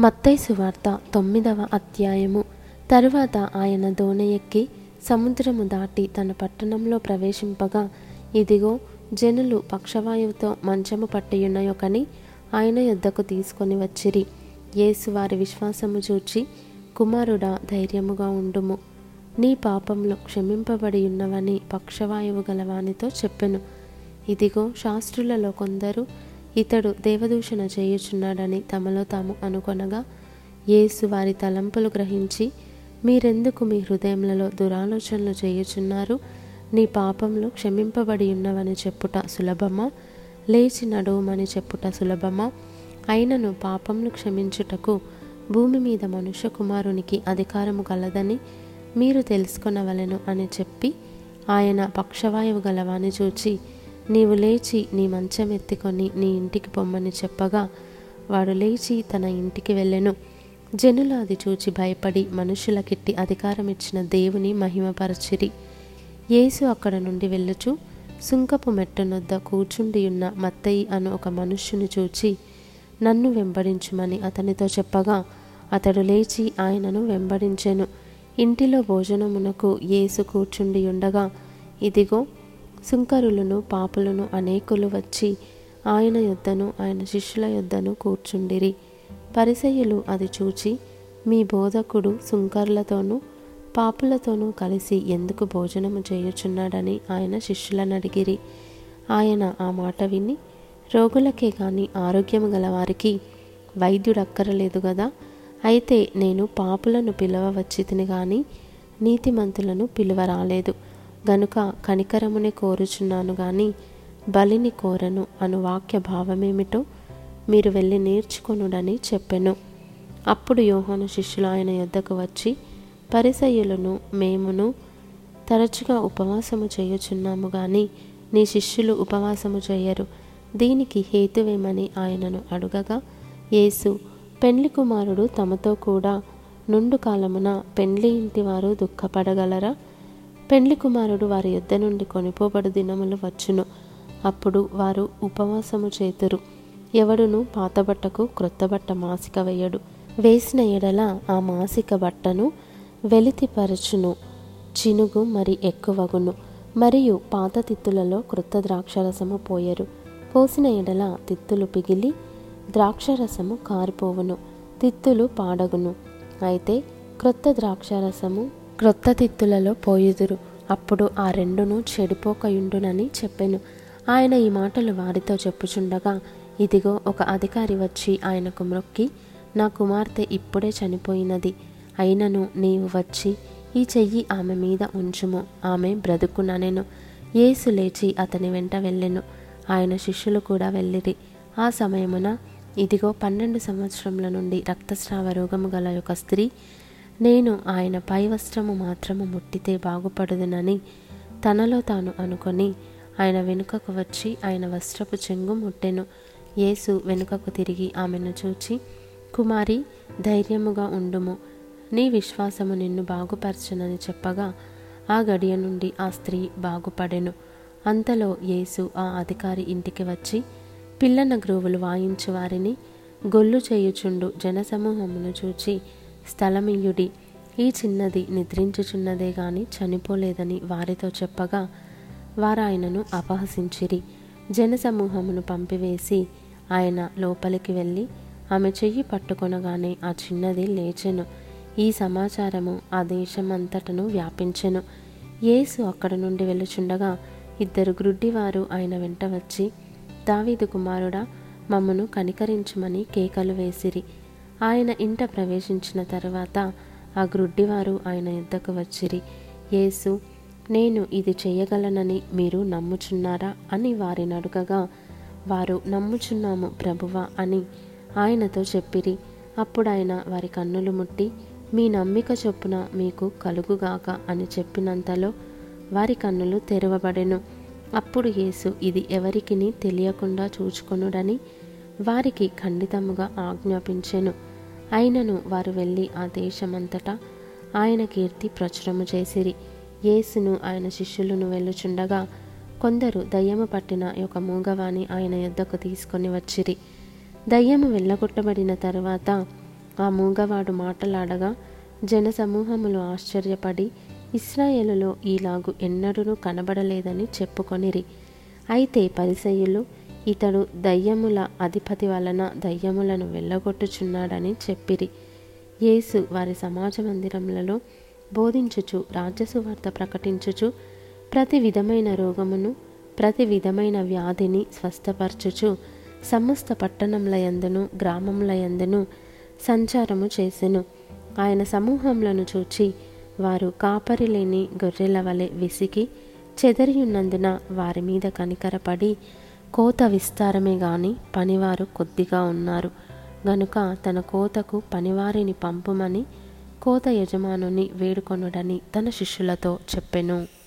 మత్తైసు వార్త తొమ్మిదవ అధ్యాయము. తరువాత ఆయన దోణ ఎక్కి సముద్రము దాటి తన పట్టణంలో ప్రవేశింపగా ఇదిగో జనులు పక్షవాయువుతో మంచము పట్టియున్నయొకని ఆయన యొద్దకు తీసుకొని వచ్చిరి. యేసు వారి విశ్వాసము చూచి కుమారుడా ధైర్యముగా ఉండుము. నీ పాపంలో క్షమింపబడి ఉన్నవని పక్షవాయువు గలవానితో చెప్పెను. ఇదిగో శాస్త్రులలో కొందరు ఇతడు దేవదూషణ చేయుచున్నాడని తమలో తాము అనుకొనగా యేసు వారి తలంపులు గ్రహించి మీరెందుకు మీ హృదయములలో దురాలోచనలు చేయుచున్నారు? నీ పాపంలో క్షమింపబడి ఉన్నవని చెప్పుట సులభమా? లేచి నడవమని చెప్పుట సులభమా? అయినను పాపంను క్షమించుటకు భూమి మీద మనుష్య కుమారునికి అధికారము కలదని మీరు తెలుసుకొనవలెను అని చెప్పి ఆయన పక్షవాయువు గలవాని చూచి నీవు లేచి నీ మంచం ఎత్తుకొని నీ ఇంటికి పొమ్మని చెప్పగా వాడు లేచి తన ఇంటికి వెళ్ళెను. జనులు అది చూచి భయపడి మనుషులకిట్టి అధికారం ఇచ్చిన దేవుని మహిమపరచిరి. యేసు అక్కడ నుండి వెళ్ళుచు సుంకపు మెట్టనొద్ద కూర్చుండియున్న మత్తయి అను ఒక మనుష్యుని చూచి నన్ను వెంబడించుమని అతనితో చెప్పగా అతడు లేచి ఆయనను వెంబడించెను. ఇంటిలో భోజనమునకు యేసు కూర్చుండి ఉండగా ఇదిగో సుంకరులను పాపులను అనేకులు వచ్చి ఆయన యొద్దను ఆయన శిష్యుల యొద్దను కూర్చుండిరి. పరిసయులు అది చూచి మీ బోధకుడు సుంకర్లతోనూ పాపులతోనూ కలిసి ఎందుకు భోజనము చేయుచున్నాడని ఆయన శిష్యులను అడిగిరి. ఆయన ఆ మాట విని రోగులకే కానీ ఆరోగ్యము గలవారికి వైద్యుడక్కరలేదు కదా అయితే నేను పాపులను పిలవవచ్చి తిని గాని నీతిమంతులను పిలువ రాలేదు గనుక కనికరముని కోరుచున్నాను గాని బలిని కోరను అను వాక్య భావమేమిటో మీరు వెళ్ళి నేర్చుకొనుడని చెప్పెను. అప్పుడు యోహాను శిష్యులు ఆయన యొద్దకు వచ్చి పరిసయ్యులను మేమును తరచుగా ఉపవాసము చేయుచున్నాము గాని నీ శిష్యులు ఉపవాసము చేయరు. దీనికి హేతువేమని ఆయనను అడుగగా యేసు పెండ్లి కుమారుడు తమతో కూడా నుండు కాలమున పెండ్లి ఇంటి వారు దుఃఖపడగలరా? పెండ్లి కుమారుడు వారి ఎద్ద నుండి కొనిపోబడు దినములు వచ్చును. అప్పుడు వారు ఉపవాసము చేతురు. ఎవడును పాత బట్టకు క్రొత్త బట్ట మాసిక వేయడు. వేసిన ఎడల ఆ మాసిక బట్టను వెలితిపరచును. చినుగు మరి ఎక్కువగును. మరియు పాత తిత్తులలో క్రొత్త ద్రాక్షరసము పోయరు. పోసిన ఎడల తిత్తులు పిగిలి ద్రాక్షరసము కారిపోవును. తిత్తులు పాడగును. అయితే క్రొత్త ద్రాక్షరసము క్రొత్తతిత్తులలో పోయుదురు. అప్పుడు ఆ రెండును చెడిపోకయుండునని చెప్పెను. ఆయన ఈ మాటలు వారితో చెప్పుచుండగా ఇదిగో ఒక అధికారి వచ్చి ఆయనకు మ్రొక్కి నా కుమార్తె ఇప్పుడే చనిపోయినది. అయినను నీవు వచ్చి ఈ చెయ్యి ఆమె మీద ఉంచుము. ఆమె బ్రతుకుననెను. యేసు లేచి అతని వెంట వెళ్ళెను. ఆయన శిష్యులు కూడా వెళ్ళిరి. ఆ సమయమున ఇదిగో పన్నెండు సంవత్సరముల నుండి రక్తస్రావ రోగము గల ఒక స్త్రీ నేను ఆయన పై వస్త్రము మాత్రము ముట్టితే బాగుపడదునని తనలో తాను అనుకొని ఆయన వెనుకకు వచ్చి ఆయన వస్త్రపు చెంగు ముట్టెను. యేసు వెనుకకు తిరిగి ఆమెను చూచి కుమారి ధైర్యముగా ఉండుము. నీ విశ్వాసము నిన్ను బాగుపరచునని చెప్పగా ఆ గడియ నుండి ఆ స్త్రీ బాగుపడెను. అంతలో యేసు ఆ అధికారి ఇంటికి వచ్చి పిల్లన గ్రోవులు వాయించు వారిని గొల్లు చేయుచుండు జనసమూహమును చూచి స్థలమియుడి. ఈ చిన్నది నిద్రించుచున్నదే గాని చనిపోలేదని వారితో చెప్పగా వారాయనను అపహసించిరి. జనసమూహమును పంపివేసి ఆయన లోపలికి వెళ్ళి ఆమె చెయ్యి పట్టుకొనగానే ఆ చిన్నది లేచెను. ఈ సమాచారము ఆ దేశమంతటను వ్యాపించెను. యేసు అక్కడ నుండి వెళ్ళుచుండగా ఇద్దరు గ్రుడ్డివారు ఆయన వెంట వచ్చి దావీదు కుమారుడా మమ్మను కనికరించమని కేకలు వేసిరి. ఆయన ఇంట ప్రవేశించిన తర్వాత ఆ గ్రుడ్డివారు ఆయన యుద్ధకు వచ్చిరి. యేసు నేను ఇది చేయగలనని మీరు నమ్ముచున్నారా? అని వారిని అడుగగా వారు నమ్ముచున్నాము ప్రభువా అని ఆయనతో చెప్పిరి. అప్పుడు ఆయన వారి కన్నులు ముట్టి మీ నమ్మిక చొప్పున మీకు కలుగుగాక అని చెప్పినంతలో వారి కన్నులు తెరవబడెను. అప్పుడు యేసు ఇది ఎవరికిని తెలియకుండా చూచుకొనుడని వారికి ఖండితముగా ఆజ్ఞాపించెను. అయినను వారు వెళ్ళి ఆ దేశమంతటా ఆయన కీర్తి ప్రచురము చేసిరి. యేసును ఆయన శిష్యులను వెళ్ళుచుండగా కొందరు దయ్యము పట్టిన ఒక మూగవాణి ఆయన యొద్దకు తీసుకొని వచ్చిరి. దయ్యము వెళ్ళగొట్టబడిన తరువాత ఆ మూగవాడు మాటలాడగా జనసమూహములు ఆశ్చర్యపడి ఇస్రాయేలులో ఈలాగు ఎన్నడూ కనబడలేదని చెప్పుకొనిరి. అయితే పరిసయ్యులు ఇతడు దయ్యముల అధిపతి వలన దయ్యములను వెళ్ళగొట్టుచున్నాడని చెప్పిరి. యేసు వారి సమాజ మందిరములలో బోధించుచు రాజ్యసువార్త ప్రకటించుచు ప్రతి విధమైన రోగమును ప్రతి విధమైన వ్యాధిని స్వస్థపరచుచు సమస్త పట్టణములయందును గ్రామములయందును సంచారము చేసెను. ఆయన సమూహములను చూచి వారు కాపరి లేని గొర్రెల వలె విసిగి చెదరియున్నందున వారి మీద కనికరపడి కోత విస్తారమే గాని పనివారు కొద్దిగా ఉన్నారు. గనుక తన కోతకు పనివారిని పంపుమని కోత యజమానుని వేడుకొనుడని తన శిష్యులతో చెప్పెను.